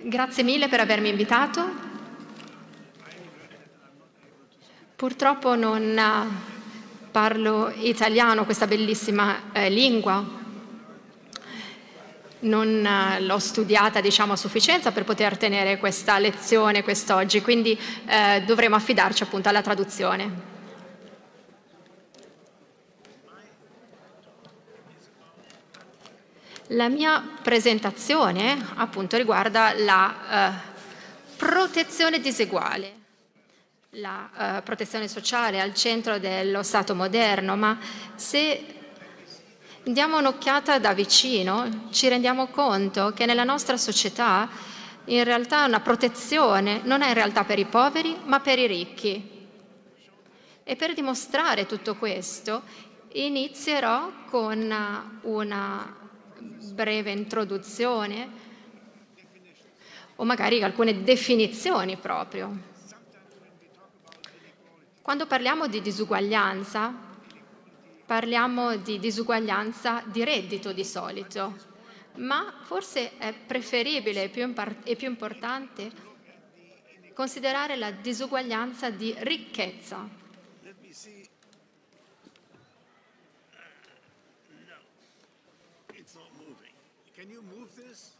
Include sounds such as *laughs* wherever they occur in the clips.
Grazie mille per avermi invitato. Purtroppo non eh, parlo italiano, questa bellissima eh, lingua. Non eh, l'ho studiata diciamo, a sufficienza per poter tenere questa lezione quest'oggi, quindi eh, dovremo affidarci appunto alla traduzione. La mia presentazione appunto riguarda la eh, protezione diseguale, la eh, protezione sociale al centro dello Stato moderno, ma se diamo un'occhiata da vicino ci rendiamo conto che nella nostra società in realtà una protezione non è in realtà per i poveri ma per i ricchi. E per dimostrare tutto questo inizierò con una breve introduzione o magari alcune definizioni proprio. Quando parliamo di disuguaglianza, parliamo di disuguaglianza di reddito di solito, ma forse è preferibile e più, importante considerare la disuguaglianza di ricchezza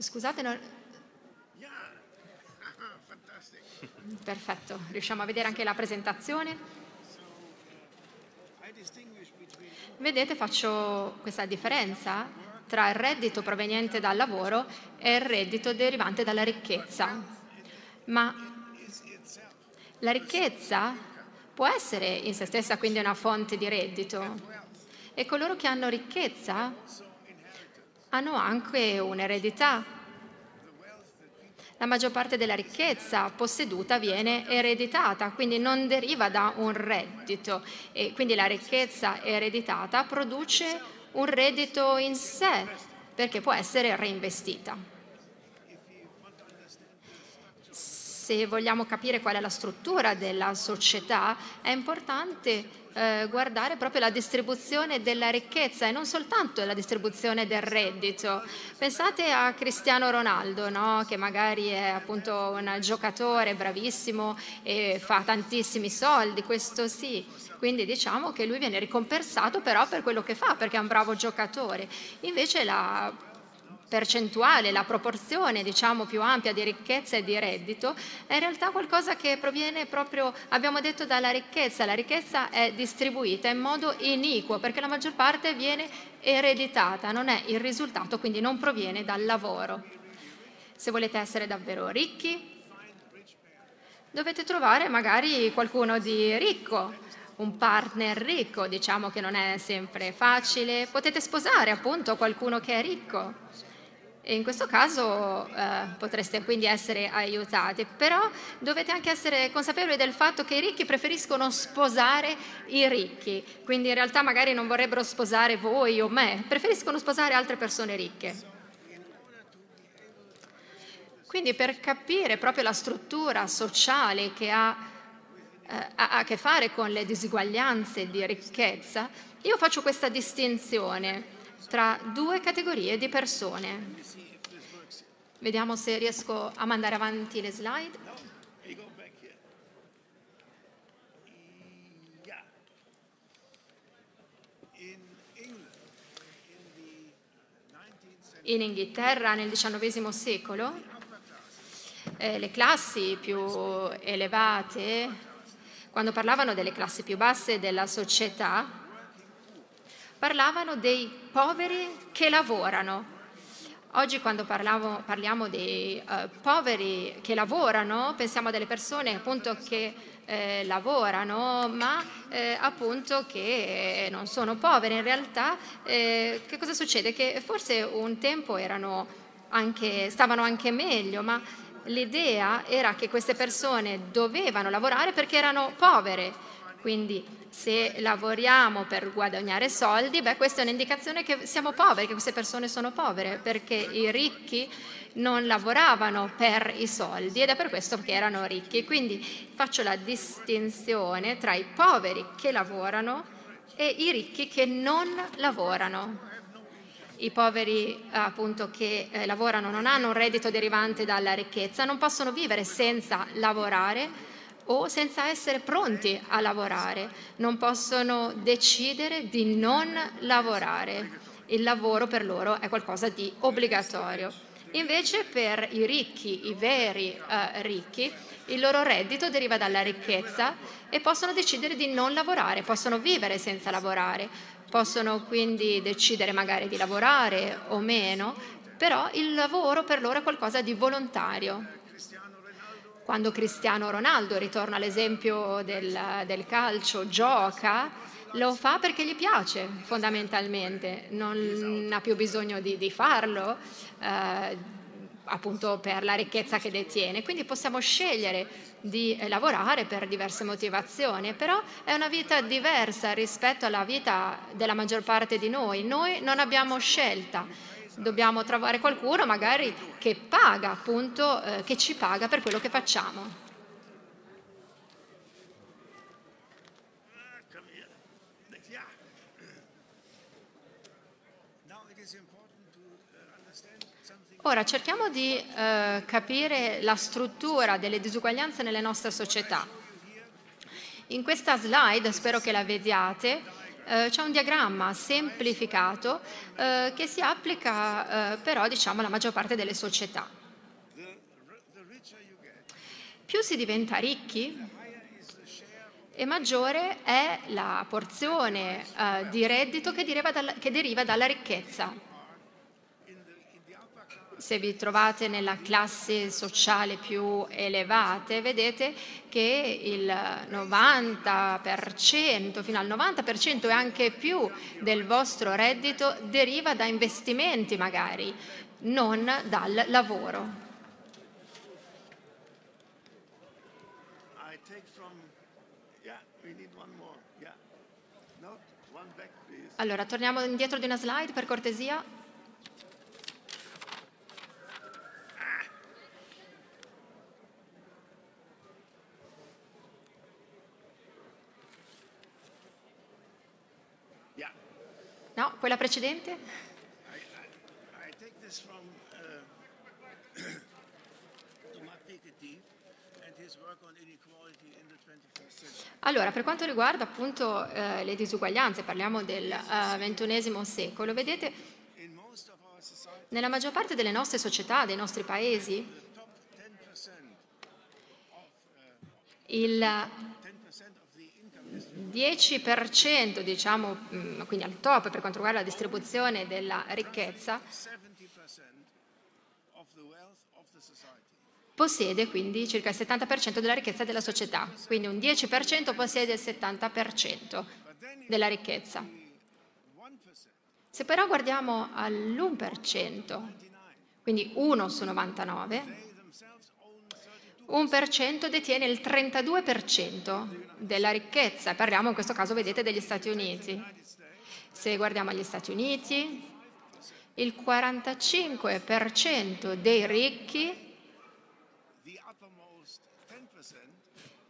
Scusate, non... Perfetto, riusciamo a vedere anche la presentazione. Vedete, faccio questa differenza tra il reddito proveniente dal lavoro e il reddito derivante dalla ricchezza. Ma la ricchezza può essere in se stessa quindi una fonte di reddito e coloro che hanno ricchezza hanno anche un'eredità. La maggior parte della ricchezza posseduta viene ereditata, quindi non deriva da un reddito e quindi la ricchezza ereditata produce un reddito in sé perché può essere reinvestita. Se vogliamo capire qual è la struttura della società, è importante eh, guardare proprio la distribuzione della ricchezza e non soltanto la distribuzione del reddito. Pensate a Cristiano Ronaldo, no? che magari è appunto un giocatore bravissimo e fa tantissimi soldi, questo sì. Quindi diciamo che lui viene ricompensato però per quello che fa, perché è un bravo giocatore. Invece la percentuale, la proporzione diciamo più ampia di ricchezza e di reddito è in realtà qualcosa che proviene proprio, abbiamo detto, dalla ricchezza. La ricchezza è distribuita in modo iniquo perché la maggior parte viene ereditata, non è il risultato, quindi non proviene dal lavoro. Se volete essere davvero ricchi, dovete trovare magari qualcuno di ricco, un partner ricco, diciamo che non è sempre facile, potete sposare appunto qualcuno che è ricco e in questo caso eh, potreste quindi essere aiutati, però dovete anche essere consapevoli del fatto che i ricchi preferiscono sposare i ricchi, quindi in realtà magari non vorrebbero sposare voi o me, preferiscono sposare altre persone ricche. Quindi per capire proprio la struttura sociale che ha, eh, ha a che fare con le disuguaglianze di ricchezza, io faccio questa distinzione tra due categorie di persone. Vediamo se riesco a mandare avanti le slide. In Inghilterra nel XIX secolo eh, le classi più elevate, quando parlavano delle classi più basse della società, parlavano dei poveri che lavorano Oggi quando parlavo, parliamo dei uh, poveri che lavorano, pensiamo a delle persone appunto che eh, lavorano, ma eh, appunto che non sono povere. In realtà eh, che cosa succede? Che forse un tempo anche, stavano anche meglio, ma l'idea era che queste persone dovevano lavorare perché erano povere. Quindi se lavoriamo per guadagnare soldi, beh, questa è un'indicazione che siamo poveri, che queste persone sono povere, perché i ricchi non lavoravano per i soldi ed è per questo che erano ricchi. Quindi faccio la distinzione tra i poveri che lavorano e i ricchi che non lavorano. i poveri appunto che eh, lavorano non hanno un reddito derivante dalla ricchezza, non possono vivere senza lavorare o senza essere pronti a lavorare, non possono decidere di non lavorare. Il lavoro per loro è qualcosa di obbligatorio. Invece per i ricchi, i veri eh, ricchi, il loro reddito deriva dalla ricchezza e possono decidere di non lavorare, possono vivere senza lavorare, possono quindi decidere magari di lavorare o meno, però il lavoro per loro è qualcosa di volontario. Quando Cristiano Ronaldo, ritorna all'esempio del, del calcio, gioca, lo fa perché gli piace fondamentalmente, non ha più bisogno di, di farlo eh, appunto per la ricchezza che detiene. Quindi possiamo scegliere di eh, lavorare per diverse motivazioni, però è una vita diversa rispetto alla vita della maggior parte di noi. Noi non abbiamo scelta, dobbiamo trovare qualcuno magari che paga, appunto, eh, che ci paga per quello che facciamo. Ora cerchiamo di eh, capire la struttura delle disuguaglianze nelle nostre società. In questa slide, spero che la vediate, eh, c'è un diagramma semplificato eh, che si applica eh, però diciamo alla maggior parte delle società. Più si diventa ricchi e maggiore è la porzione eh, di reddito che deriva, dalla, che deriva dalla ricchezza se vi trovate nella classe sociale più elevata, vedete che il 90%, fino al 90% e anche più del vostro reddito deriva da investimenti magari, non dal lavoro. Allora, torniamo indietro di una slide per cortesia. No, quella precedente? *coughs* Allora, per quanto riguarda appunto eh, le disuguaglianze, parliamo del XXI uh, secolo, vedete, nella maggior parte delle nostre società, dei nostri paesi, il 10%, diciamo, mm, quindi al top per quanto riguarda la distribuzione della ricchezza, possiede quindi circa il 70% della ricchezza della società, quindi un 10% possiede il 70% della ricchezza. Se però guardiamo all'1%, quindi 1 su 99, un per cento detiene il 32% della ricchezza. Parliamo in questo caso, vedete, degli Stati Uniti. Se guardiamo agli Stati Uniti, il 45% dei ricchi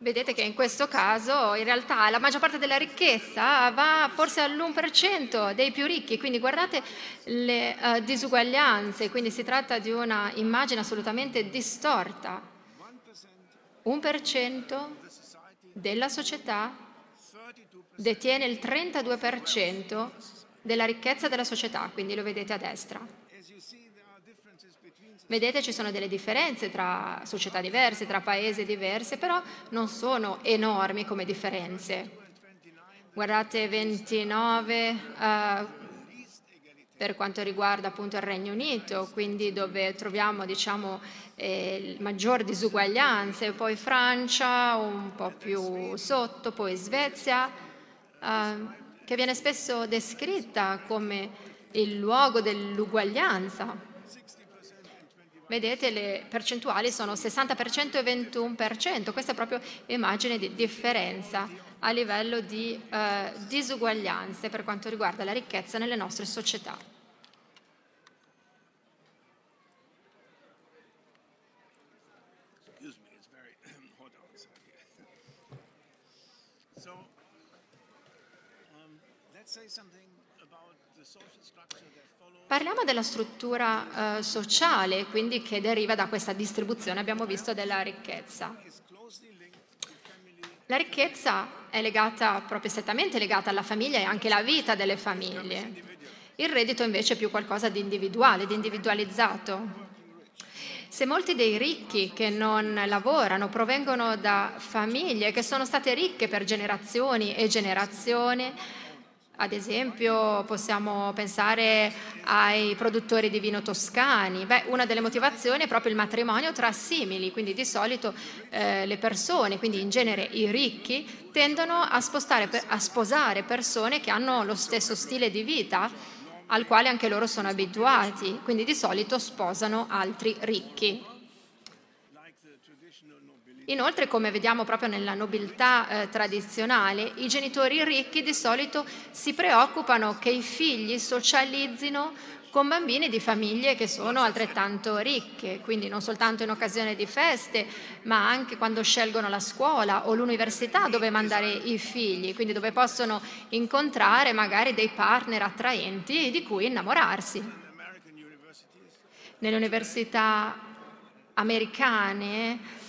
Vedete che in questo caso in realtà la maggior parte della ricchezza va forse all'1% dei più ricchi, quindi guardate le uh, disuguaglianze, quindi si tratta di una immagine assolutamente distorta 1% della società detiene il 32% della ricchezza della società, quindi lo vedete a destra. Vedete ci sono delle differenze tra società diverse, tra paesi diversi, però non sono enormi come differenze. Guardate 29 uh, per quanto riguarda appunto il Regno Unito, quindi dove troviamo diciamo, eh, maggior disuguaglianze, poi Francia un po' più sotto, poi Svezia, eh, che viene spesso descritta come il luogo dell'uguaglianza. Vedete, le percentuali sono 60% e 21%, questa è proprio immagine di differenza a livello di eh, disuguaglianze per quanto riguarda la ricchezza nelle nostre società. *clears throat* *laughs* Um, Parliamo della struttura eh, sociale, quindi che deriva da questa distribuzione, abbiamo visto, della ricchezza. La ricchezza è legata, proprio strettamente legata alla famiglia e anche alla vita delle famiglie. Il reddito invece è più qualcosa di individuale, di individualizzato. Se molti dei ricchi che non lavorano provengono da famiglie che sono state ricche per generazioni e generazioni, ad esempio possiamo pensare ai produttori di vino toscani. Beh, una delle motivazioni è proprio il matrimonio tra simili, quindi di solito eh, le persone, quindi in genere i ricchi, tendono a, a sposare persone che hanno lo stesso stile di vita al quale anche loro sono abituati, quindi di solito sposano altri ricchi. Inoltre, come vediamo proprio nella nobiltà eh, tradizionale, i genitori ricchi di solito si preoccupano che i figli socializzino con bambini di famiglie che sono altrettanto ricche, quindi non soltanto in occasione di feste, ma anche quando scelgono la scuola o l'università dove mandare i figli, quindi dove possono incontrare magari dei partner attraenti di cui innamorarsi. Nelle università americane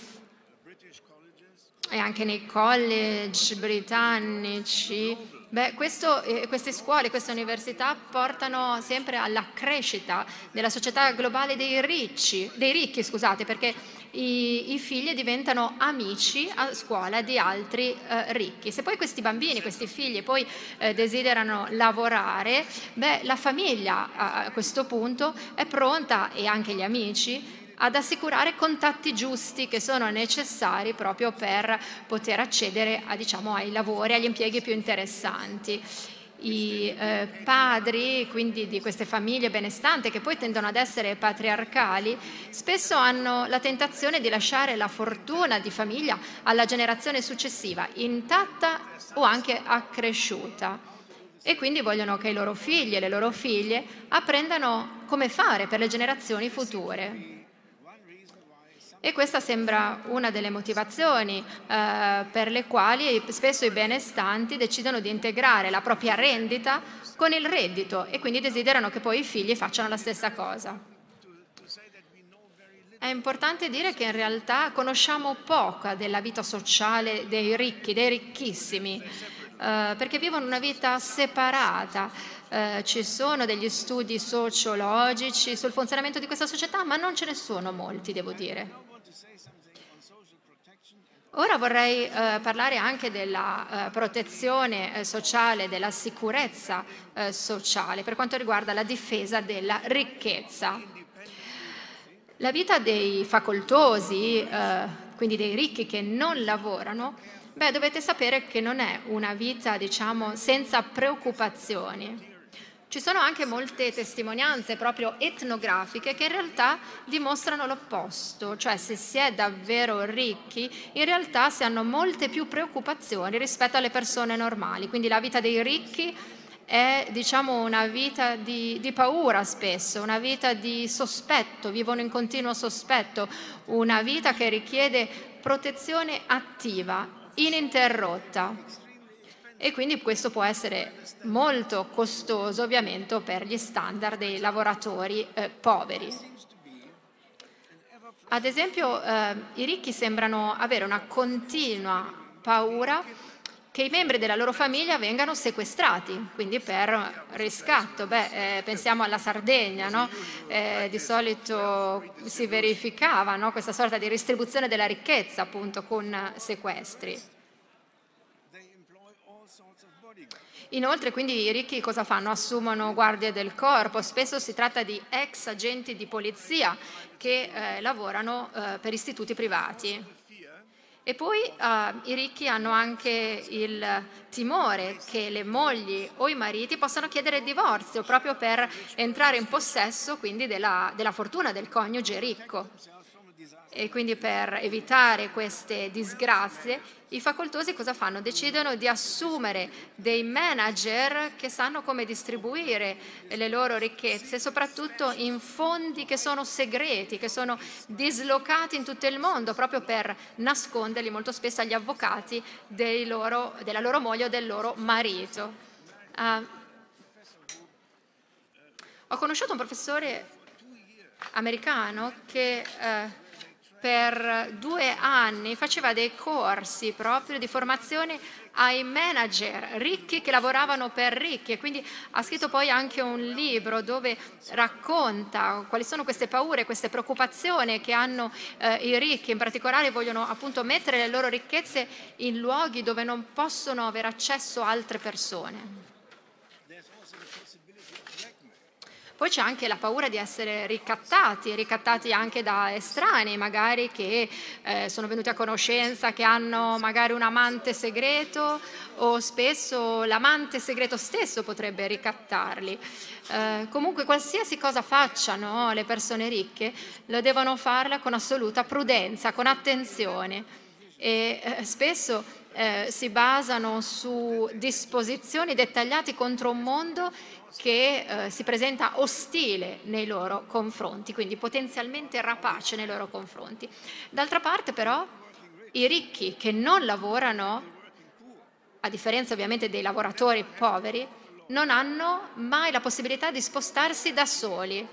e anche nei college britannici. Beh, questo, eh, queste scuole, queste università portano sempre alla crescita della società globale dei ricci, dei ricchi, scusate, perché i, i figli diventano amici a scuola di altri eh, ricchi. Se poi questi bambini, questi figli poi eh, desiderano lavorare, beh, la famiglia a questo punto è pronta e anche gli amici ad assicurare contatti giusti che sono necessari proprio per poter accedere a, diciamo, ai lavori, agli impieghi più interessanti i eh, padri, quindi di queste famiglie benestanti che poi tendono ad essere patriarcali, spesso hanno la tentazione di lasciare la fortuna di famiglia alla generazione successiva, intatta o anche accresciuta. E quindi vogliono che i loro figli e le loro figlie apprendano come fare per le generazioni future. E questa sembra una delle motivazioni eh, per le quali spesso i benestanti decidono di integrare la propria rendita con il reddito e quindi desiderano che poi i figli facciano la stessa cosa. È importante dire che in realtà conosciamo poco della vita sociale dei ricchi, dei ricchissimi, eh, perché vivono una vita separata. Eh, ci sono degli studi sociologici sul funzionamento di questa società, ma non ce ne sono molti, devo dire. Ora vorrei eh, parlare anche della eh, protezione eh, sociale, della sicurezza eh, sociale per quanto riguarda la difesa della ricchezza. La vita dei facoltosi, eh, quindi dei ricchi che non lavorano, beh, dovete sapere che non è una vita, diciamo, senza preoccupazioni. Ci sono anche molte testimonianze proprio etnografiche che in realtà dimostrano l'opposto, cioè se si è davvero ricchi, in realtà si hanno molte più preoccupazioni rispetto alle persone normali. Quindi la vita dei ricchi è diciamo una vita di, di, paura spesso, una vita di sospetto, vivono in continuo sospetto, una vita che richiede protezione attiva, ininterrotta e quindi questo può essere molto costoso ovviamente per gli standard dei lavoratori eh, poveri. Ad esempio eh, i ricchi sembrano avere una continua paura che i membri della loro famiglia vengano sequestrati, quindi per riscatto. Beh, eh, pensiamo alla Sardegna, no? eh, di solito si verificava no? questa sorta di distribuzione della ricchezza appunto con sequestri. Inoltre, quindi i ricchi cosa fanno? Assumono guardie del corpo, spesso si tratta di ex agenti di polizia che eh, lavorano eh, per istituti privati. E poi eh, i ricchi hanno anche il timore che le mogli o i mariti possano chiedere il divorzio proprio per entrare in possesso quindi della, della fortuna del coniuge ricco. E quindi per evitare queste disgrazie i facoltosi cosa fanno? Decidono di assumere dei manager che sanno come distribuire le loro ricchezze, soprattutto in fondi che sono segreti, che sono dislocati in tutto il mondo, proprio per nasconderli molto spesso agli avvocati loro, della loro moglie o del loro marito. Uh, Ho conosciuto un professore americano che eh, per due anni faceva dei corsi proprio di formazione ai manager ricchi che lavoravano per ricchi e quindi ha scritto poi anche un libro dove racconta quali sono queste paure, queste preoccupazioni che hanno eh, i ricchi, in particolare vogliono appunto mettere le loro ricchezze in luoghi dove non possono avere accesso altre persone. Poi c'è anche la paura di essere ricattati, ricattati anche da estranei, magari che eh, sono venuti a conoscenza, che hanno magari un amante segreto o spesso l'amante segreto stesso potrebbe ricattarli. Eh, comunque qualsiasi cosa facciano le persone ricche, lo devono farla con assoluta prudenza, con attenzione e eh, spesso eh, si basano su disposizioni dettagliate contro un mondo che eh, si presenta ostile nei loro confronti, quindi potenzialmente rapace nei loro confronti. D'altra parte però i ricchi che non lavorano, a differenza ovviamente dei lavoratori poveri, non hanno mai la possibilità di spostarsi da soli.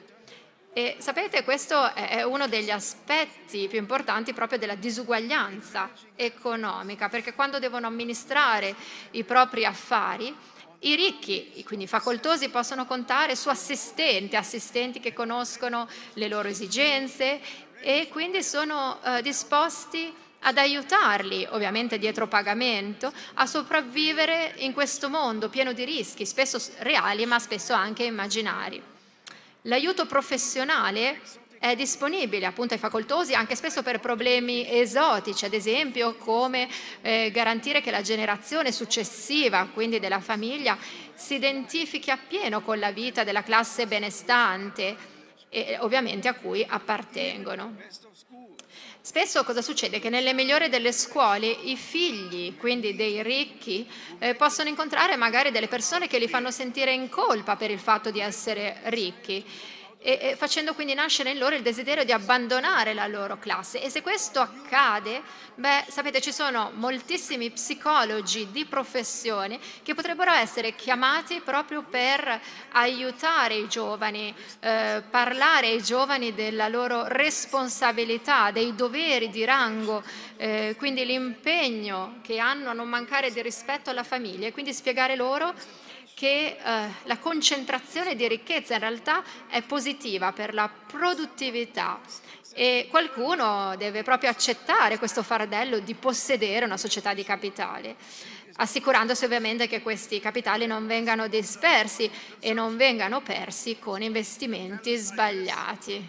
E sapete, questo è uno degli aspetti più importanti proprio della disuguaglianza economica, perché quando devono amministrare i propri affari, i ricchi, quindi i facoltosi, possono contare su assistenti, assistenti che conoscono le loro esigenze e quindi sono eh, disposti ad aiutarli, ovviamente dietro pagamento, a sopravvivere in questo mondo pieno di rischi, spesso reali ma spesso anche immaginari. L'aiuto professionale è disponibile appunto ai facoltosi anche spesso per problemi esotici, ad esempio come eh, garantire che la generazione successiva, quindi della famiglia, si identifichi appieno con la vita della classe benestante e ovviamente a cui appartengono. Spesso cosa succede? Che nelle migliori delle scuole i figli, quindi dei ricchi, eh, possono incontrare magari delle persone che li fanno sentire in colpa per il fatto di essere ricchi e, e facendo quindi nascere in loro il desiderio di abbandonare la loro classe. E se questo accade, beh, sapete, ci sono moltissimi psicologi di professione che potrebbero essere chiamati proprio per aiutare i giovani, eh, parlare ai giovani della loro responsabilità, dei doveri di rango, eh, quindi l'impegno che hanno a non mancare di rispetto alla famiglia e quindi spiegare loro che eh, la concentrazione di ricchezza in realtà è positiva per la produttività e qualcuno deve proprio accettare questo fardello di possedere una società di capitali assicurandosi ovviamente che questi capitali non vengano dispersi e non vengano persi con investimenti sbagliati.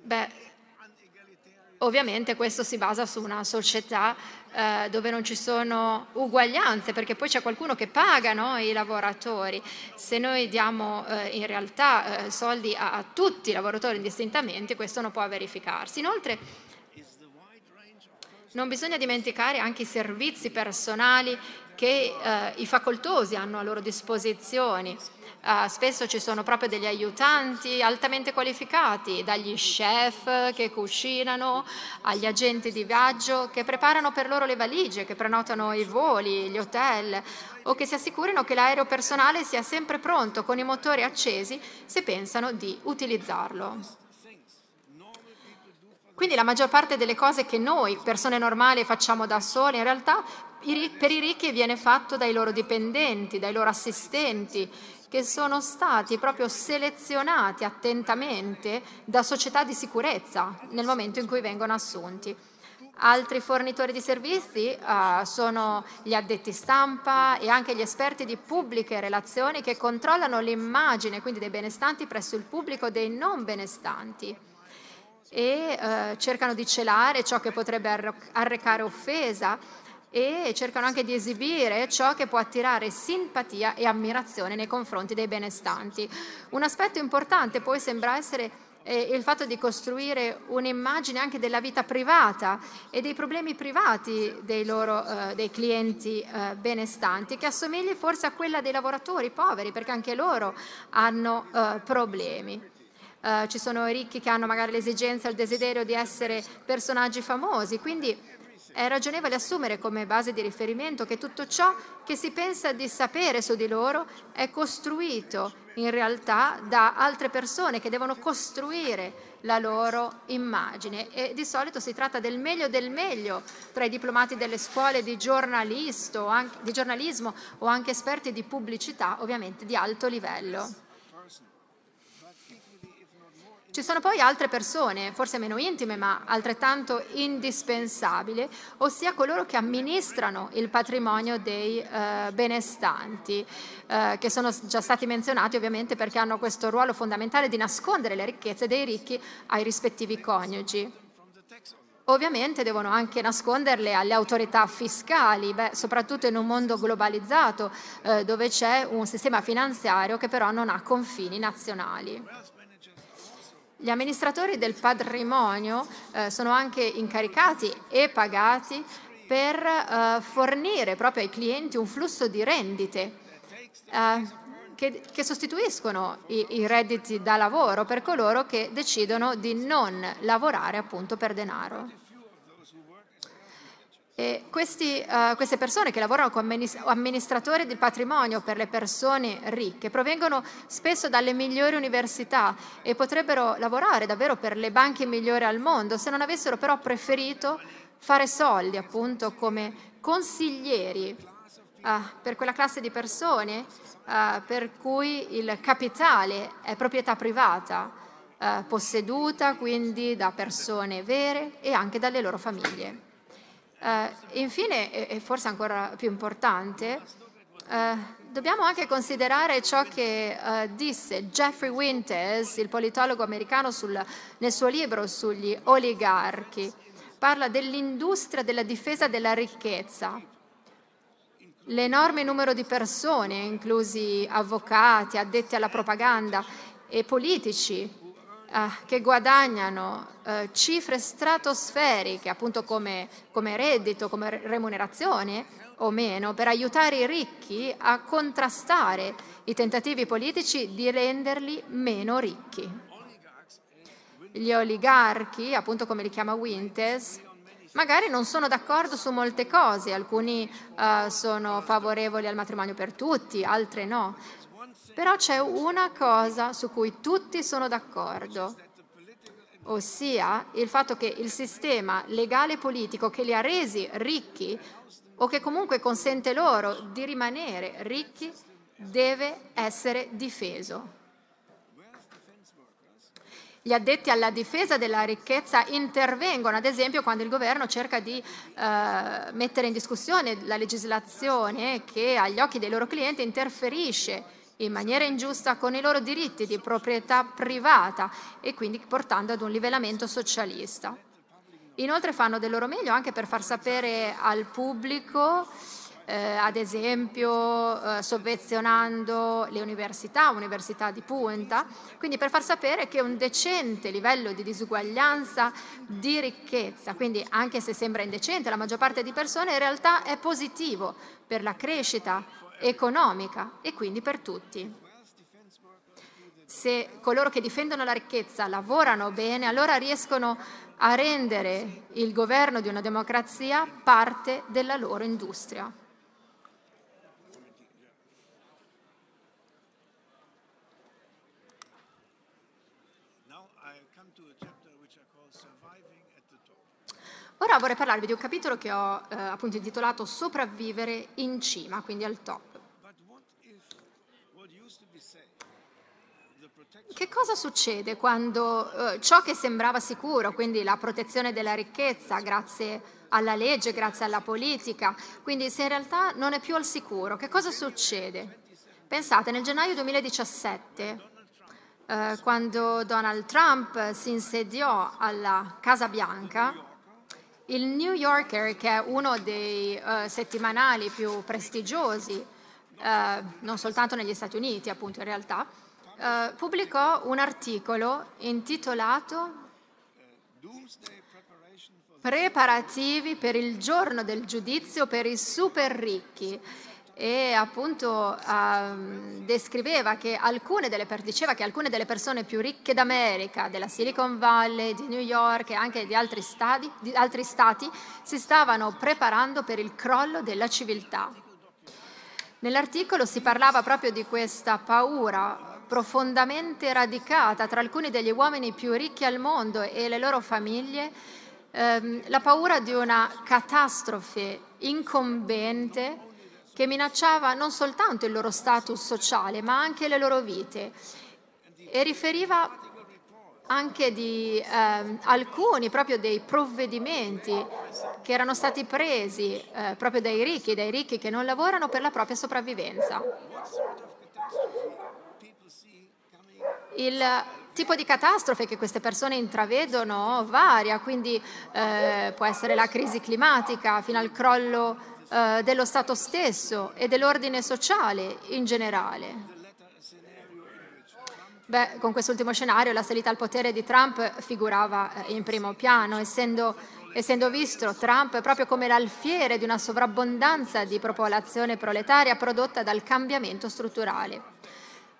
Beh, ovviamente questo si basa su una società eh, dove non ci sono uguaglianze, perché poi c'è qualcuno che paga no, i lavoratori. Se noi diamo eh, in realtà eh, soldi a, a tutti i lavoratori indistintamente, questo non può verificarsi. Inoltre, non bisogna dimenticare anche i servizi personali che eh, i facoltosi hanno a loro disposizione. Uh, spesso ci sono proprio degli aiutanti altamente qualificati, dagli chef che cucinano, agli agenti di viaggio che preparano per loro le valigie, che prenotano i voli, gli hotel o che si assicurino che l'aereo personale sia sempre pronto con i motori accesi se pensano di utilizzarlo. Quindi la maggior parte delle cose che noi, persone normali, facciamo da soli, in realtà per i ricchi viene fatto dai loro dipendenti, dai loro assistenti, che sono stati proprio selezionati attentamente da società di sicurezza nel momento in cui vengono assunti. Altri fornitori di servizi uh, sono gli addetti stampa e anche gli esperti di pubbliche relazioni che controllano l'immagine quindi dei benestanti presso il pubblico dei non benestanti e uh, cercano di celare ciò che potrebbe arrecare offesa e cercano anche di esibire ciò che può attirare simpatia e ammirazione nei confronti dei benestanti. Un aspetto importante poi sembra essere eh, il fatto di costruire un'immagine anche della vita privata e dei problemi privati dei loro eh, dei clienti eh, benestanti, che assomigli forse a quella dei lavoratori poveri, perché anche loro hanno eh, problemi. Uh, ci sono ricchi che hanno magari l'esigenza il desiderio di essere personaggi famosi, quindi è ragionevole assumere come base di riferimento che tutto ciò che si pensa di sapere su di loro è costruito in realtà da altre persone che devono costruire la loro immagine e di solito si tratta del meglio del meglio tra i diplomati delle scuole di, di giornalismo o anche esperti di pubblicità, ovviamente di alto livello. Ci sono poi altre persone, forse meno intime ma altrettanto indispensabili, ossia coloro che amministrano il patrimonio dei eh, benestanti, eh, che sono già stati menzionati ovviamente perché hanno questo ruolo fondamentale di nascondere le ricchezze dei ricchi ai rispettivi coniugi. Ovviamente devono anche nasconderle alle autorità fiscali, beh, soprattutto in un mondo globalizzato eh, dove c'è un sistema finanziario che però non ha confini nazionali. Gli amministratori del patrimonio eh, sono anche incaricati e pagati per eh, fornire proprio ai clienti un flusso di rendite eh, che, che, sostituiscono i, i, redditi da lavoro per coloro che decidono di non lavorare appunto per denaro. Questi, uh, queste persone che lavorano come amministratori di patrimonio per le persone ricche provengono spesso dalle migliori università e potrebbero lavorare davvero per le banche migliori al mondo se non avessero però preferito fare soldi appunto come consiglieri uh, per quella classe di persone uh, per cui il capitale è proprietà privata, posseduta quindi da persone vere e anche dalle loro famiglie. Uh, infine, e forse ancora più importante, uh, dobbiamo anche considerare ciò che uh, disse Jeffrey Winters, il politologo americano, sul, nel suo libro sugli oligarchi. Parla dell'industria della difesa della ricchezza. L'enorme numero di persone, inclusi avvocati, addetti alla propaganda e politici, eh, che guadagnano eh, cifre stratosferiche, appunto come, come reddito, come remunerazione o meno, per aiutare i ricchi a contrastare i tentativi politici di renderli meno ricchi. Gli oligarchi, appunto come li chiama Winters, magari non sono d'accordo su molte cose, alcuni uh, sono favorevoli al matrimonio per tutti, altri no, però c'è una cosa su cui tutti sono d'accordo, ossia il fatto che il sistema legale politico che li ha resi ricchi o che comunque consente loro di rimanere ricchi deve essere difeso. Gli addetti alla difesa della ricchezza intervengono, ad esempio, quando il governo cerca di eh, mettere in discussione la legislazione che agli occhi dei loro clienti interferisce in maniera ingiusta con i loro diritti di proprietà privata e quindi portando ad un livellamento socialista. Inoltre fanno del loro meglio anche per far sapere al pubblico, eh, ad esempio eh, sovvenzionando le università, università di punta, quindi per far sapere che un decente livello di disuguaglianza di ricchezza, quindi anche se sembra indecente la maggior parte di persone, in realtà è positivo per la crescita economica e quindi per tutti. Se coloro che difendono la ricchezza lavorano bene, allora riescono a rendere il governo di una democrazia parte della loro industria. Ora vorrei parlarvi di un capitolo che ho eh, appunto intitolato Sopravvivere in cima, quindi al top. Che cosa succede quando eh, ciò che sembrava sicuro, quindi la protezione della ricchezza grazie alla legge, grazie alla politica, quindi se in realtà non è più al sicuro, che cosa succede? Pensate, nel gennaio 2017, eh, quando Donald Trump si insediò alla Casa Bianca, il New Yorker, che è uno dei uh, settimanali più prestigiosi, uh, non soltanto negli Stati Uniti, appunto in realtà, uh, pubblicò un articolo intitolato Preparativi per il giorno del giudizio per i super ricchi. E appunto uh, descriveva che alcune delle, diceva che alcune delle persone più ricche d'America, della Silicon Valley, di New York e anche di altri, stati, di altri stati si stavano preparando per il crollo della civiltà. Nell'articolo si parlava proprio di questa paura profondamente radicata tra alcuni degli uomini più ricchi al mondo e le loro famiglie, ehm, la paura di una catastrofe incombente che minacciava non soltanto il loro status sociale, ma anche le loro vite. E riferiva anche di eh, alcuni proprio dei provvedimenti che erano stati presi eh, proprio dai ricchi, dai ricchi che non lavorano per la propria sopravvivenza. Il tipo di catastrofe che queste persone intravedono varia, quindi eh, può essere la crisi climatica fino al crollo eh, dello Stato stesso e dell'ordine sociale in generale. Beh, con quest'ultimo scenario la salita al potere di Trump figurava eh, in primo piano, essendo, essendo visto Trump proprio come l'alfiere di una sovrabbondanza di popolazione proletaria prodotta dal cambiamento strutturale.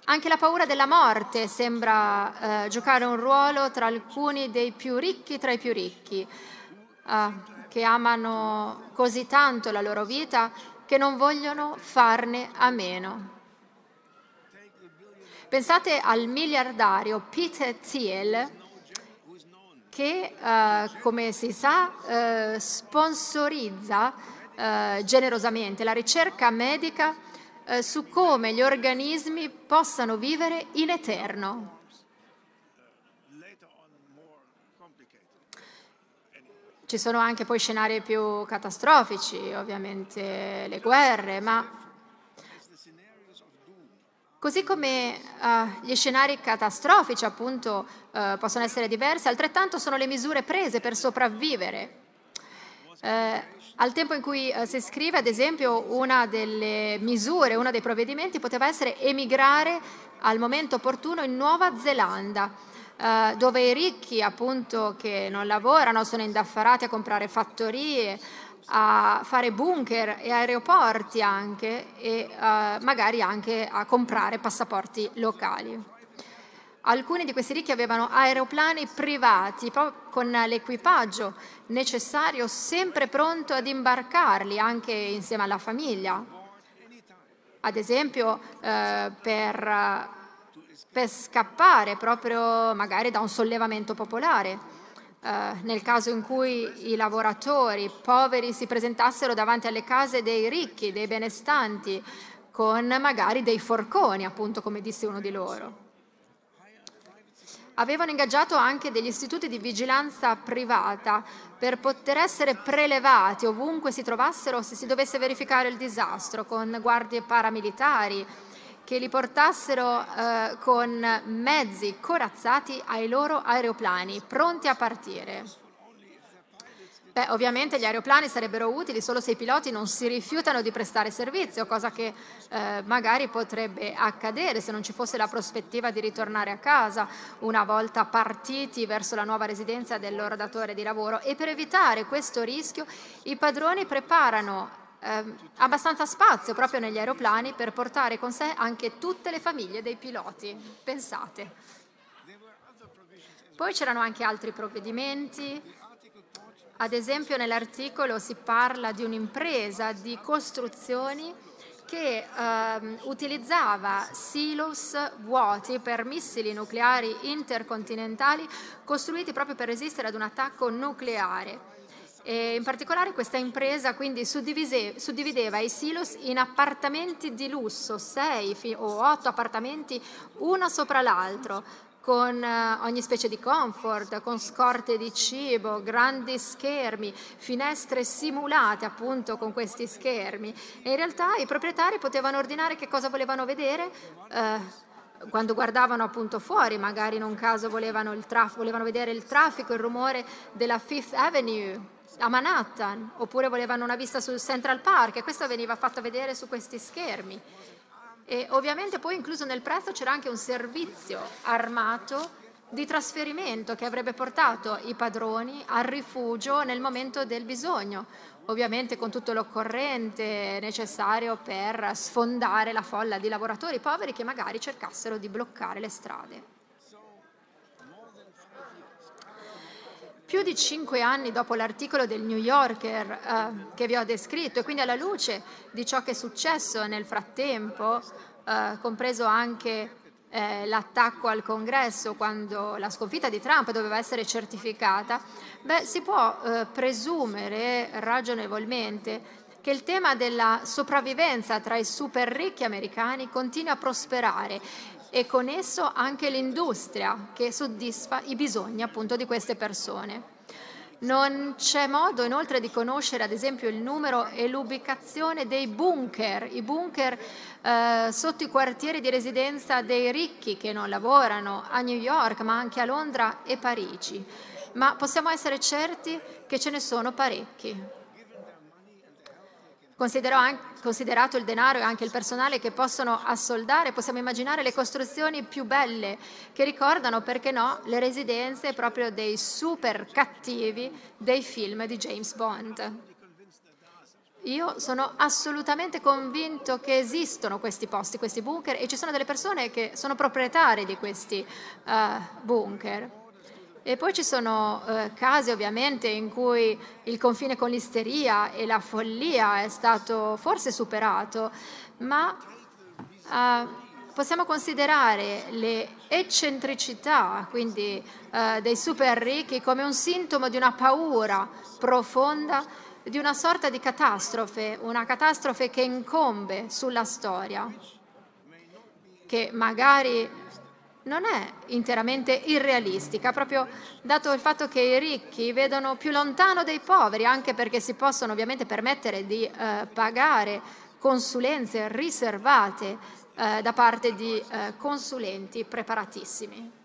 Anche la paura della morte sembra eh, giocare un ruolo tra alcuni dei più ricchi tra i più ricchi. Uh, che amano così tanto la loro vita che non vogliono farne a meno. Pensate al miliardario Peter Thiel che, eh, come si sa, eh, sponsorizza eh, generosamente la ricerca medica eh, su come gli organismi possano vivere in eterno. Ci sono anche poi scenari più catastrofici, ovviamente le guerre, ma così come uh, gli scenari catastrofici appunto uh, possono essere diversi, altrettanto sono le misure prese per sopravvivere. Uh, al tempo in cui si scrive, ad esempio, una delle misure, uno dei provvedimenti poteva essere emigrare al momento opportuno in Nuova Zelanda eh, dove i ricchi appunto che non lavorano sono indaffarati a comprare fattorie, a fare bunker e aeroporti anche e uh, magari anche a comprare passaporti locali. Alcuni di questi ricchi avevano aeroplani privati con l'equipaggio necessario sempre pronto ad imbarcarli anche insieme alla famiglia. Ad esempio eh, per per scappare proprio magari da un sollevamento popolare. Uh, nel caso in cui i lavoratori poveri si presentassero davanti alle case dei ricchi, dei benestanti, con magari dei forconi, appunto come disse uno di loro. Avevano ingaggiato anche degli istituti di vigilanza privata per poter essere prelevati ovunque si trovassero se si dovesse verificare il disastro, con guardie paramilitari, che li portassero eh, con mezzi corazzati ai loro aeroplani, pronti a partire. Beh, ovviamente gli aeroplani sarebbero utili solo se i piloti non si rifiutano di prestare servizio, cosa che eh, magari potrebbe accadere se non ci fosse la prospettiva di ritornare a casa una volta partiti verso la nuova residenza del loro datore di lavoro. E per evitare questo rischio i padroni preparano eh, abbastanza spazio proprio negli aeroplani per portare con sé anche tutte le famiglie dei piloti. Pensate. Poi c'erano anche altri provvedimenti, ad esempio nell'articolo si parla di un'impresa di costruzioni che eh, utilizzava silos vuoti per missili nucleari intercontinentali costruiti proprio per resistere ad un attacco nucleare. E in particolare questa impresa quindi suddivideva i silos in appartamenti di lusso, sei o otto appartamenti uno sopra l'altro, con eh, ogni specie di comfort, con scorte di cibo, grandi schermi, finestre simulate appunto con questi schermi. E in realtà i proprietari potevano ordinare che cosa volevano vedere. Eh, quando guardavano appunto fuori, magari in un caso volevano, traf- volevano vedere il traffico, il rumore della Fifth Avenue, a Manhattan, oppure volevano una vista sul Central Park e questo veniva fatto vedere su questi schermi. E ovviamente poi incluso nel prezzo c'era anche un servizio armato di trasferimento che avrebbe portato i padroni al rifugio nel momento del bisogno, ovviamente con tutto l'occorrente necessario per sfondare la folla di lavoratori poveri che magari cercassero di bloccare le strade. Più di cinque anni dopo l'articolo del New Yorker eh, che vi ho descritto e quindi alla luce di ciò che è successo nel frattempo, eh, compreso anche eh, l'attacco al congresso quando la sconfitta di Trump doveva essere certificata, beh, si può eh, presumere ragionevolmente che il tema della sopravvivenza tra i super ricchi americani continui a prosperare e con esso anche l'industria che soddisfa i bisogni appunto di queste persone. Non c'è modo inoltre di conoscere ad esempio il numero e l'ubicazione dei bunker, i bunker eh, sotto i quartieri di residenza dei ricchi che non lavorano a New York ma anche a Londra e Parigi. Ma possiamo essere certi che ce ne sono parecchi considerato il denaro e anche il personale che possono assoldare, possiamo immaginare le costruzioni più belle che ricordano, perché no, le residenze proprio dei super cattivi dei film di James Bond. Io sono assolutamente convinto che esistono questi posti, questi bunker e ci sono delle persone che sono proprietarie di questi uh, bunker. E poi ci sono eh, casi ovviamente in cui il confine con l'isteria e la follia è stato forse superato, ma eh, possiamo considerare le eccentricità, quindi eh, dei super ricchi, come un sintomo di una paura profonda, di una sorta di catastrofe, una catastrofe che incombe sulla storia, che magari non è interamente irrealistica, proprio dato il fatto che i ricchi vedono più lontano dei poveri, anche perché si possono ovviamente permettere di eh, pagare consulenze riservate eh, da parte di eh, consulenti preparatissimi.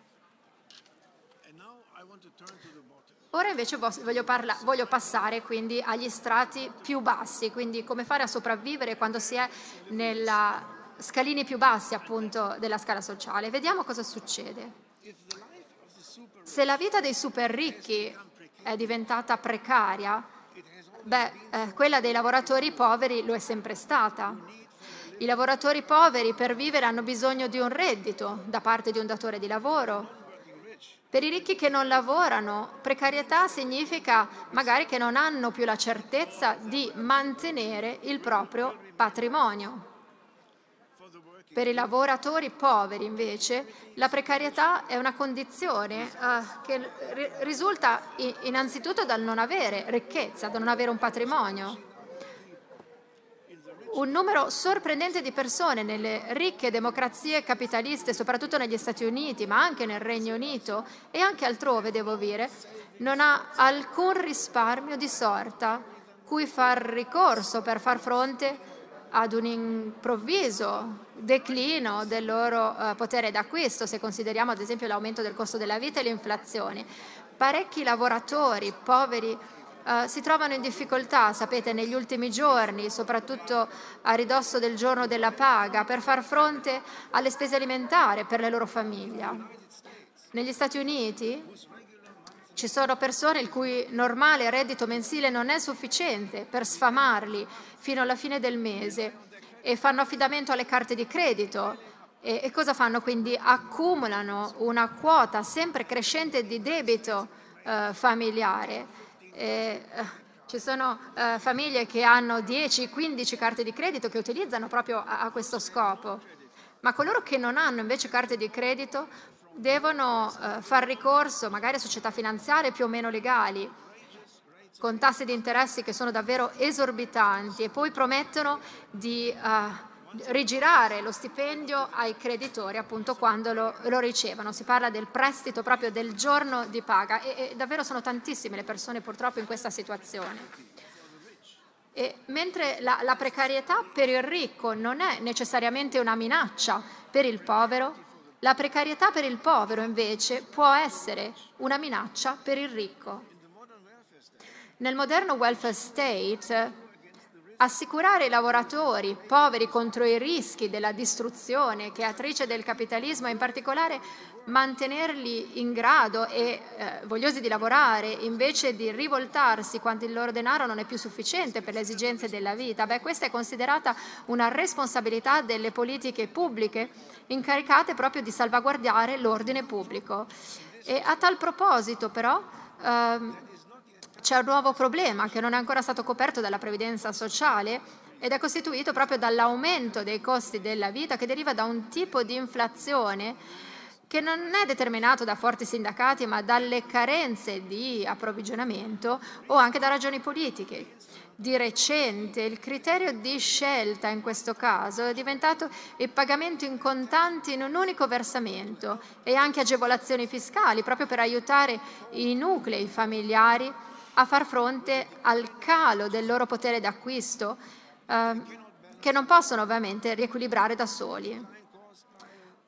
Ora invece voglio, parla- voglio, passare quindi agli strati più bassi, quindi come fare a sopravvivere quando si è nella scalini più bassi appunto della scala sociale. Vediamo cosa succede. Se la vita dei super ricchi è diventata precaria, beh, eh, quella dei lavoratori poveri lo è sempre stata. I lavoratori poveri per vivere hanno bisogno di un reddito da parte di un datore di lavoro. Per i ricchi che non lavorano, precarietà significa magari che non hanno più la certezza di mantenere il proprio patrimonio. Per i lavoratori poveri, invece, la precarietà è una condizione eh, che ri- risulta innanzitutto dal non avere ricchezza, dal non avere un patrimonio. Un numero sorprendente di persone nelle ricche democrazie capitaliste, soprattutto negli Stati Uniti, ma anche nel Regno Unito e anche altrove, devo dire, non ha alcun risparmio di sorta cui far ricorso per far fronte ad un improvviso declino del loro uh, potere d'acquisto, se consideriamo ad esempio l'aumento del costo della vita e l'inflazione. Parecchi lavoratori poveri uh, si trovano in difficoltà, sapete, negli ultimi giorni, soprattutto a ridosso del giorno della paga, per far fronte alle spese alimentari per la loro famiglia. Negli Stati Uniti ci sono persone il cui normale reddito mensile non è sufficiente per sfamarli fino alla fine del mese e fanno affidamento alle carte di credito. E, e cosa fanno quindi? Accumulano una quota sempre crescente di debito eh, familiare. E, eh, ci sono eh, famiglie che hanno 10-15 carte di credito che utilizzano proprio a, a questo scopo, ma coloro che non hanno invece carte di credito devono eh, far ricorso magari a società finanziarie più o meno legali con tassi di interessi che sono davvero esorbitanti e poi promettono di uh, rigirare lo stipendio ai creditori appunto quando lo, lo, ricevono. Si parla del prestito proprio del giorno di paga e, e davvero sono tantissime le persone purtroppo in questa situazione. E mentre la, la precarietà per il ricco non è necessariamente una minaccia per il povero, la precarietà per il povero invece può essere una minaccia per il ricco. Nel moderno welfare state assicurare i lavoratori poveri contro i rischi della distruzione creatrice del capitalismo e in particolare mantenerli in grado e eh, vogliosi di lavorare invece di rivoltarsi quando il loro denaro non è più sufficiente per le esigenze della vita, beh, questa è considerata una responsabilità delle politiche pubbliche incaricate proprio di salvaguardare l'ordine pubblico. E a tal proposito però ehm, c'è un nuovo problema che non è ancora stato coperto dalla previdenza sociale ed è costituito proprio dall'aumento dei costi della vita che deriva da un tipo di inflazione che non è determinato da forti sindacati ma dalle carenze di approvvigionamento o anche da ragioni politiche. Di recente il criterio di scelta in questo caso è diventato il pagamento in contanti in un unico versamento e anche agevolazioni fiscali proprio per aiutare i nuclei familiari a far fronte al calo del loro potere d'acquisto, eh, che non possono ovviamente riequilibrare da soli.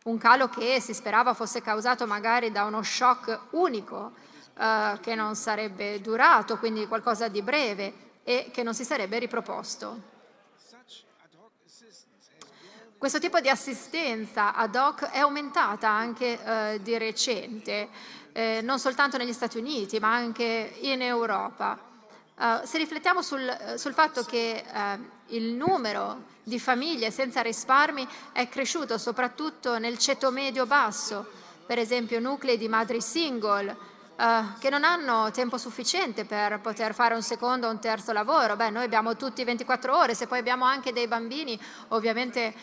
Un calo che si sperava fosse causato magari da uno shock unico, eh, che non sarebbe durato, quindi qualcosa di breve e che non si sarebbe riproposto. Questo tipo di assistenza ad hoc è aumentata anche eh, di recente eh, non soltanto negli Stati Uniti, ma anche in Europa. Uh, se riflettiamo sul, sul fatto che uh, il numero di famiglie senza risparmi è cresciuto soprattutto nel ceto medio basso, per esempio nuclei di madri single, uh, che non hanno tempo sufficiente per poter fare un secondo o un terzo lavoro. Beh, noi abbiamo tutti 24 ore, se poi abbiamo anche dei bambini, ovviamente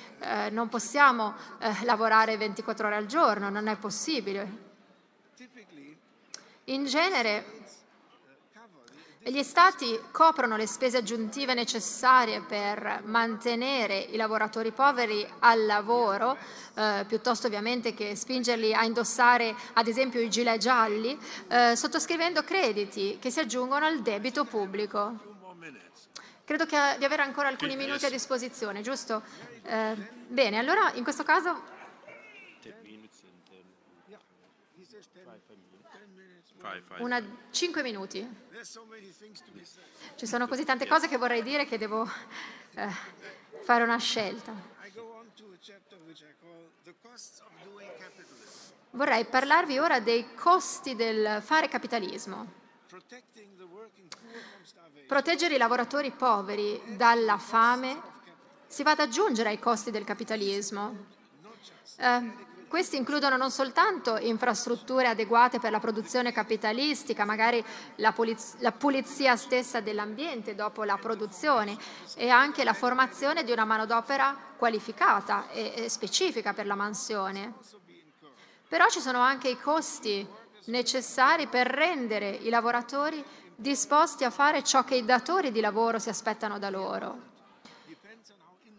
non possiamo lavorare 24 ore al giorno, non è possibile. In genere gli Stati coprono le spese aggiuntive necessarie per mantenere i lavoratori poveri al lavoro, eh, piuttosto ovviamente che spingerli a indossare ad esempio i gilet gialli, eh, sottoscrivendo crediti che si aggiungono al debito pubblico. Credo che, di avere ancora alcuni minuti a disposizione, giusto? Eh, bene, allora in questo caso Una, cinque minuti. Ci sono così tante cose che vorrei dire che devo eh, fare una scelta. Vorrei parlarvi ora dei costi del fare capitalismo. Proteggere i lavoratori poveri dalla fame si va ad aggiungere ai costi del capitalismo. Eh, questi includono non soltanto infrastrutture adeguate per la produzione capitalistica, magari la, puliz- la pulizia stessa dell'ambiente dopo la produzione e anche la formazione di una manodopera qualificata e, e specifica per la mansione. Però ci sono anche i costi necessari per rendere i lavoratori disposti a fare ciò che i datori di lavoro si aspettano da loro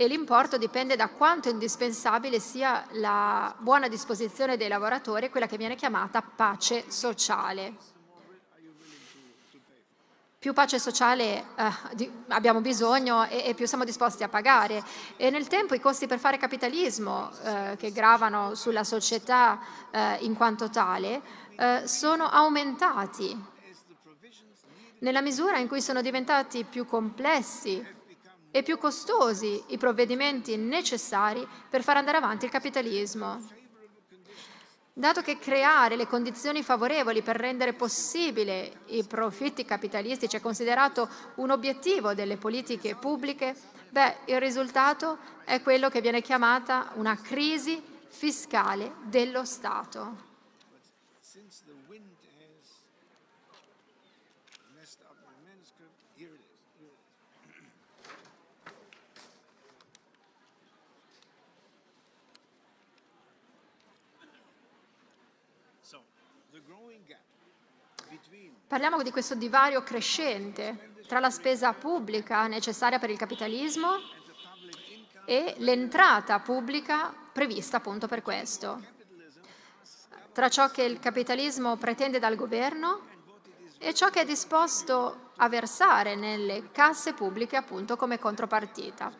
e l'importo dipende da quanto indispensabile sia la buona disposizione dei lavoratori, quella che viene chiamata pace sociale. Più pace sociale eh, di, abbiamo bisogno e, e, più siamo disposti a pagare. E nel tempo i costi per fare capitalismo, eh, che gravano sulla società eh, in quanto tale, eh, sono aumentati nella misura in cui sono diventati più complessi, e più costosi i provvedimenti necessari per far andare avanti il capitalismo. Dato che creare le condizioni favorevoli per rendere possibile i profitti capitalistici è considerato un obiettivo delle politiche pubbliche, beh, il risultato è quello che viene chiamata una crisi fiscale dello Stato. Parliamo di questo divario crescente tra la spesa pubblica necessaria per il capitalismo e l'entrata pubblica prevista appunto per questo, tra ciò che il capitalismo pretende dal governo e ciò che è disposto a versare nelle casse pubbliche appunto come contropartita.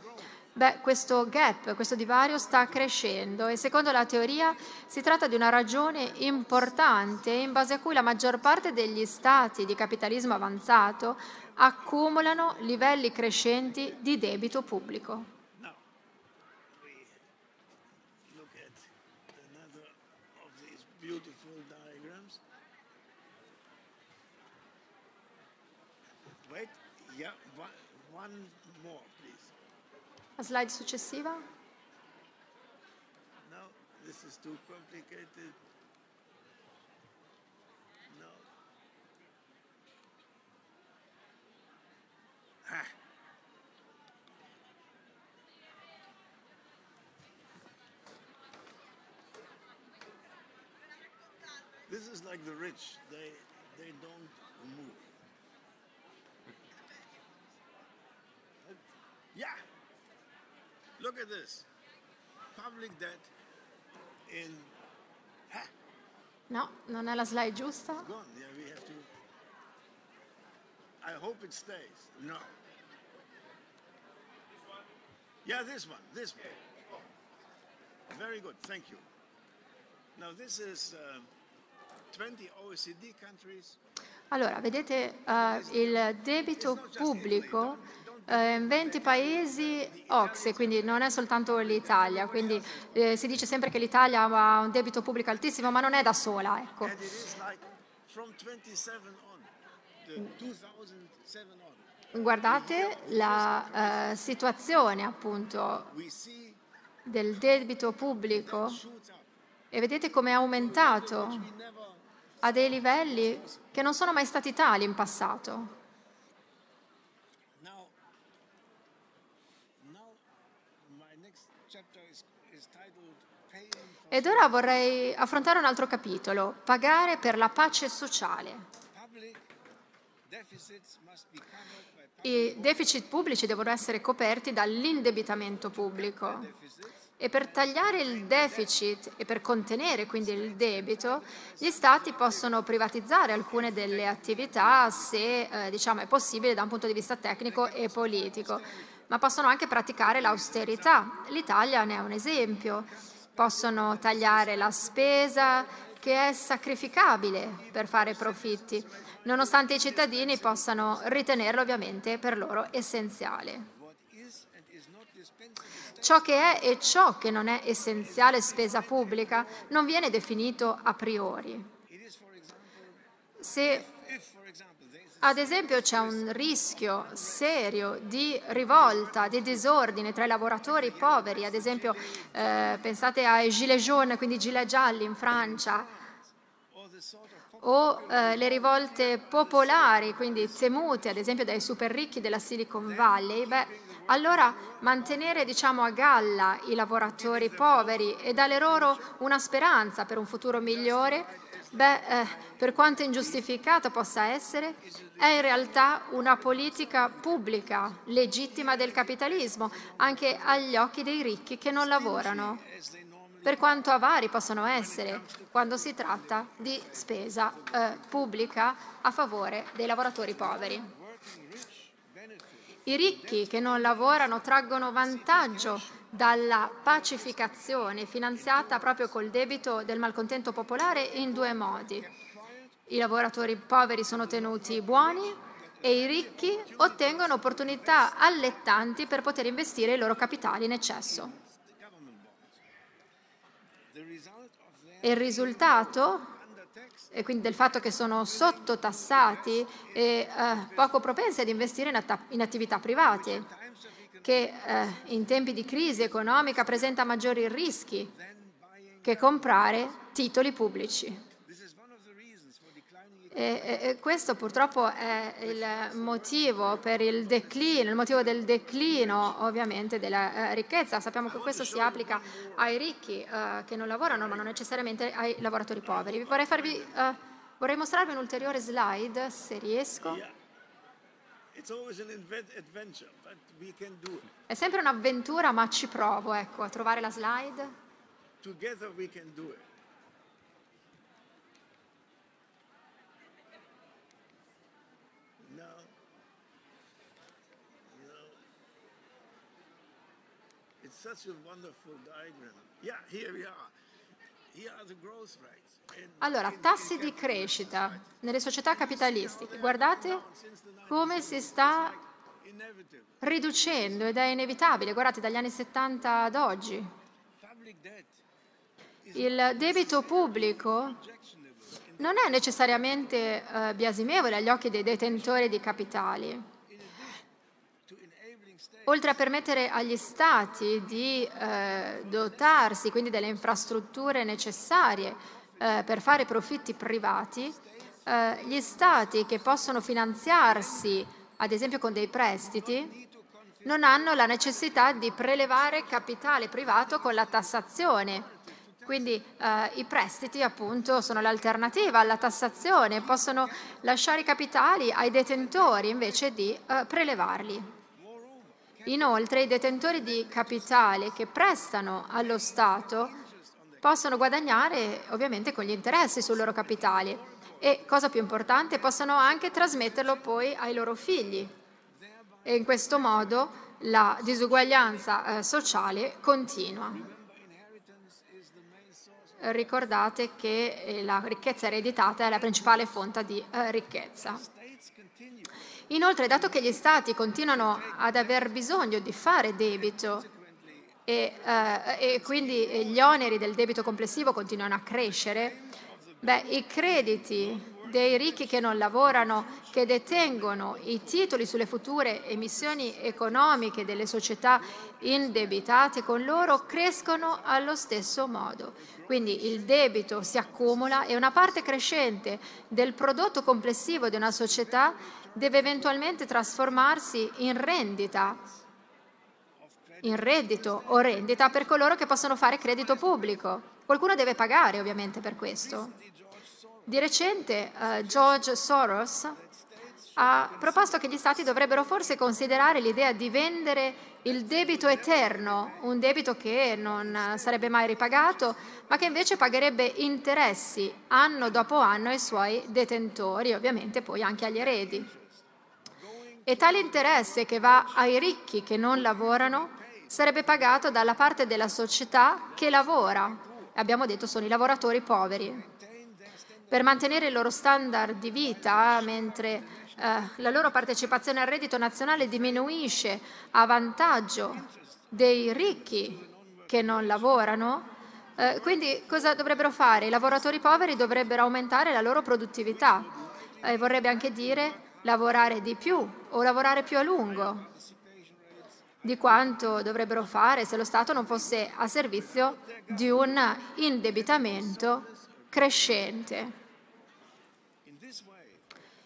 Beh, questo gap, questo divario sta crescendo e secondo la teoria si tratta di una ragione importante in base a cui la maggior parte degli stati di capitalismo avanzato accumulano livelli crescenti di debito pubblico. La slide successiva. No, this is too complicated. No. Ah. This is like the rich. They they don't move. Look at this. Public debt in. No, non è la slide giusta. Yeah, to. I hope it stays. No. Yeah, this one. This one. Very good. Thank you. Now, this is uh, 20 OECD countries. Allora, vedete eh, il debito pubblico in 20 paesi OXE, quindi non è soltanto l'Italia, quindi eh, si dice sempre che l'Italia ha un debito pubblico altissimo, ma non è da sola, ecco. And it is like from 27 on, the 2007 on. Guardate la eh, situazione appunto del debito pubblico e vedete come è aumentato a dei livelli che non sono mai stati tali in passato. Now, now my next chapter is, is titled Paying for Ed ora vorrei affrontare un altro capitolo, pagare per la pace sociale. I deficit pubblici devono essere coperti dall'indebitamento pubblico. E per tagliare il deficit e per contenere quindi il debito, gli Stati possono privatizzare alcune delle attività se eh, diciamo, è possibile da un punto di vista tecnico e politico, ma possono anche praticare l'austerità. L'Italia ne è un esempio. Possono tagliare la spesa che è sacrificabile per fare profitti, nonostante i cittadini possano ritenerlo ovviamente per loro essenziale. Ciò che è e ciò che non è essenziale spesa pubblica non viene definito a priori. Se ad esempio c'è un rischio serio di rivolta, di disordine tra i lavoratori poveri, ad esempio eh, pensate ai gilet jaunes, quindi gilet gialli in Francia, o eh, le rivolte popolari, quindi temute ad esempio dai super ricchi della Silicon Valley, beh, allora mantenere diciamo a galla i lavoratori poveri e dare loro una speranza per un futuro migliore, beh, eh, per quanto ingiustificata possa essere, è in realtà una politica pubblica legittima del capitalismo, anche agli occhi dei ricchi che non lavorano per quanto avari possono essere quando si tratta di spesa eh, pubblica a favore dei lavoratori poveri. I ricchi che non lavorano traggono vantaggio dalla pacificazione finanziata proprio col debito del malcontento popolare in due modi. I lavoratori poveri sono tenuti buoni e i ricchi ottengono opportunità allettanti per poter investire i loro capitali in eccesso. E il risultato e quindi del fatto che sono sottotassati e eh, poco propensi ad investire in, atta- in attività private, che eh, in tempi di crisi economica presenta maggiori rischi che comprare titoli pubblici. E, e- questo purtroppo è il motivo per il declino, il motivo del declino ovviamente della eh, ricchezza. Sappiamo che questo si applica ai ricchi eh, che non lavorano, ma non necessariamente ai lavoratori poveri. Vorrei, farvi, eh, vorrei mostrarvi un'ulteriore slide, se riesco. È sempre un'avventura, ma ci provo, ecco, a trovare la slide. Together we can do it. Such a wonderful diagram. Yeah, here we are. Allora, tassi di crescita nelle società capitalistiche. Guardate come si sta riducendo ed è inevitabile. Guardate, dagli anni 70 ad oggi. Il debito pubblico non è necessariamente eh, biasimevole agli occhi dei detentori di capitali. Oltre a permettere agli stati di eh, dotarsi quindi delle infrastrutture necessarie eh, per fare profitti privati, eh, gli stati che possono finanziarsi, ad esempio con dei prestiti, non hanno la necessità di prelevare capitale privato con la tassazione. Quindi eh, i prestiti appunto sono l'alternativa alla tassazione, possono lasciare i capitali ai detentori invece di eh, prelevarli. Inoltre i detentori di capitale che prestano allo Stato possono guadagnare ovviamente con gli interessi sul loro capitale e, cosa più importante, possono anche trasmetterlo poi ai loro figli. E in questo modo la disuguaglianza eh, sociale continua. Ricordate che eh, la ricchezza ereditata è la principale fonte di eh, ricchezza. Inoltre, dato che gli Stati continuano ad aver bisogno di fare debito e, eh, e quindi gli oneri del debito complessivo continuano a crescere, beh, i crediti dei ricchi che non lavorano, che detengono i titoli sulle future emissioni economiche delle società indebitate con loro crescono allo stesso modo. Quindi il debito si accumula e una parte crescente del prodotto complessivo di una società deve eventualmente trasformarsi in rendita, in reddito o rendita per coloro che possono fare credito pubblico. Qualcuno deve pagare ovviamente per questo. Di recente eh, George Soros ha proposto che gli Stati dovrebbero forse considerare l'idea di vendere il debito eterno, un debito che non sarebbe mai ripagato, ma che invece pagherebbe interessi anno dopo anno ai suoi detentori, ovviamente poi anche agli eredi. E tale interesse che va ai ricchi che non lavorano sarebbe pagato dalla parte della società che lavora. Abbiamo detto sono i lavoratori poveri. Per mantenere il loro standard di vita, mentre eh, la loro partecipazione al reddito nazionale diminuisce a vantaggio dei ricchi che non lavorano, eh, quindi cosa dovrebbero fare? I lavoratori poveri dovrebbero aumentare la loro produttività e vorrebbe anche dire lavorare di più o lavorare più a lungo di quanto dovrebbero fare se lo Stato non fosse a servizio di un indebitamento crescente.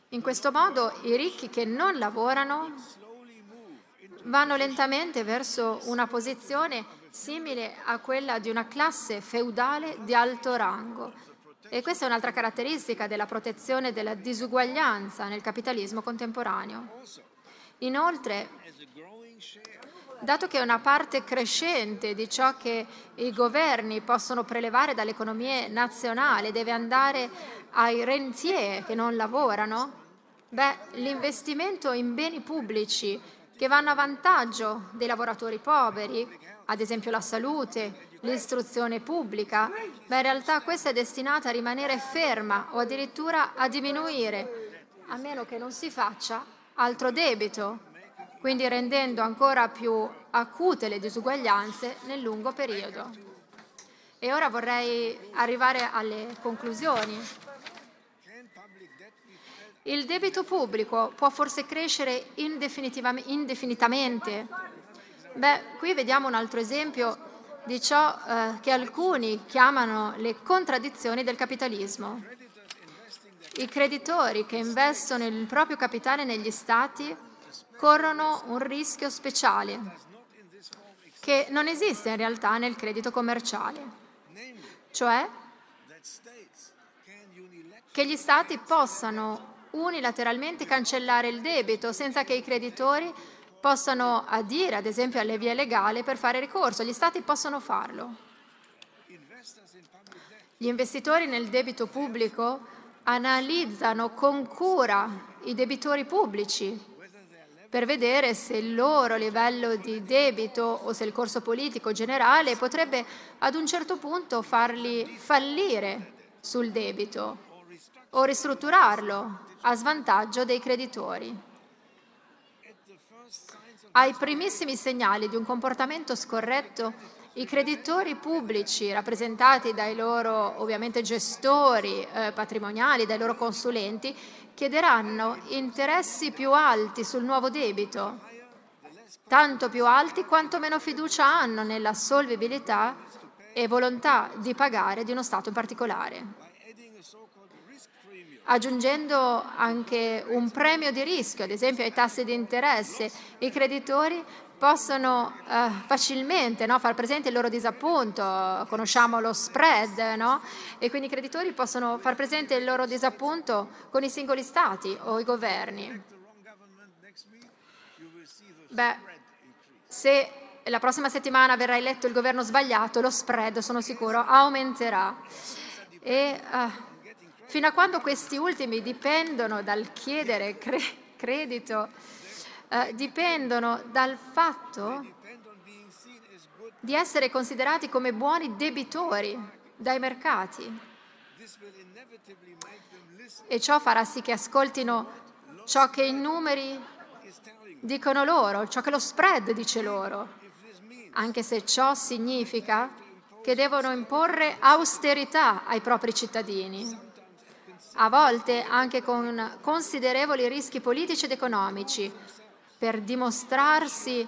in questo modo i ricchi che non lavorano vanno lentamente verso una posizione simile a quella di una classe feudale di alto rango. E questa è un'altra caratteristica della protezione della disuguaglianza nel capitalismo contemporaneo. Inoltre, dato che una parte crescente di ciò che i governi possono prelevare dalle economie nazionali deve andare ai rentier che non lavorano, beh, l'investimento in beni pubblici che vanno a vantaggio dei lavoratori poveri, ad esempio la salute, l'istruzione pubblica, beh, in realtà questa è destinata a rimanere ferma o addirittura a diminuire, a meno che non si faccia altro debito quindi rendendo ancora più acute le disuguaglianze nel lungo periodo. E ora vorrei arrivare alle conclusioni. can public debt be spread Il debito pubblico può forse crescere indefinitamente? Beh, qui vediamo un altro esempio di ciò eh, che alcuni chiamano le contraddizioni del capitalismo. I creditori che investono il proprio capitale negli stati corrono un rischio speciale che non esiste in realtà nel credito commerciale, cioè che gli stati possano unilateralmente cancellare il debito senza che i creditori possano adire, ad esempio, alle vie legali per fare ricorso. Gli stati possono farlo. Gli investitori nel debito pubblico analizzano con cura i debitori pubblici per vedere se il loro livello di debito o se il corso politico generale potrebbe ad un certo punto farli fallire sul debito o ristrutturarlo a svantaggio dei creditori. Ai primissimi segnali di un comportamento scorretto, i creditori pubblici, rappresentati dai loro ovviamente gestori eh, patrimoniali, dai loro consulenti, chiederanno interessi più alti sul nuovo debito, tanto più alti quanto meno fiducia hanno nella solvibilità e volontà di pagare di uno Stato in particolare. Aggiungendo anche un premio di rischio, ad esempio ai tassi di interesse, i creditori possono eh, facilmente no, far presente il loro disappunto, conosciamo lo spread, no? e quindi i creditori possono far presente il loro disappunto con i singoli stati o i governi. Beh, se la prossima settimana verrà eletto il governo sbagliato, lo spread, sono sicuro, aumenterà. E uh, fino a quando questi ultimi dipendono dal chiedere cre- credito, eh, dipendono dal fatto di essere considerati come buoni debitori dai mercati. E ciò farà sì che ascoltino ciò che i numeri dicono loro, ciò che lo spread dice loro, anche se ciò significa che devono imporre austerità ai propri cittadini, a volte anche con considerevoli rischi politici ed economici, per dimostrarsi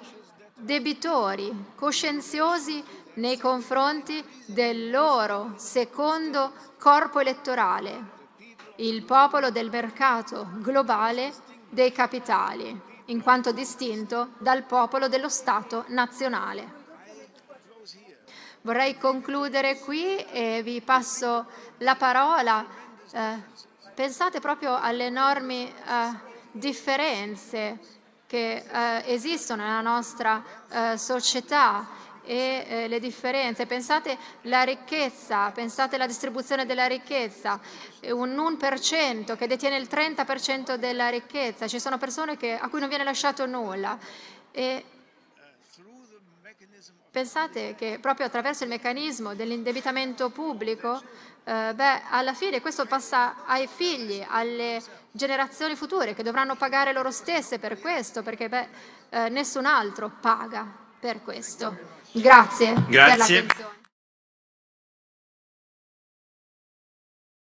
debitori, coscienziosi nei confronti del loro secondo corpo elettorale, il popolo del mercato globale dei capitali, in quanto distinto dal popolo dello Stato nazionale. Vorrei concludere qui e vi passo la parola. Eh, pensate proprio alle enormi eh, differenze che eh, esistono nella nostra eh, società e eh, le differenze. Pensate alla ricchezza, pensate alla distribuzione della ricchezza, un 1% che detiene il 30% della ricchezza, ci sono persone che, a cui non viene lasciato nulla. E pensate che proprio attraverso il meccanismo dell'indebitamento pubblico, eh, beh, alla fine questo passa ai figli, alle generazioni future che dovranno pagare loro stesse per questo, perché beh, eh, nessun altro paga per questo. Grazie, Grazie. per l'attenzione.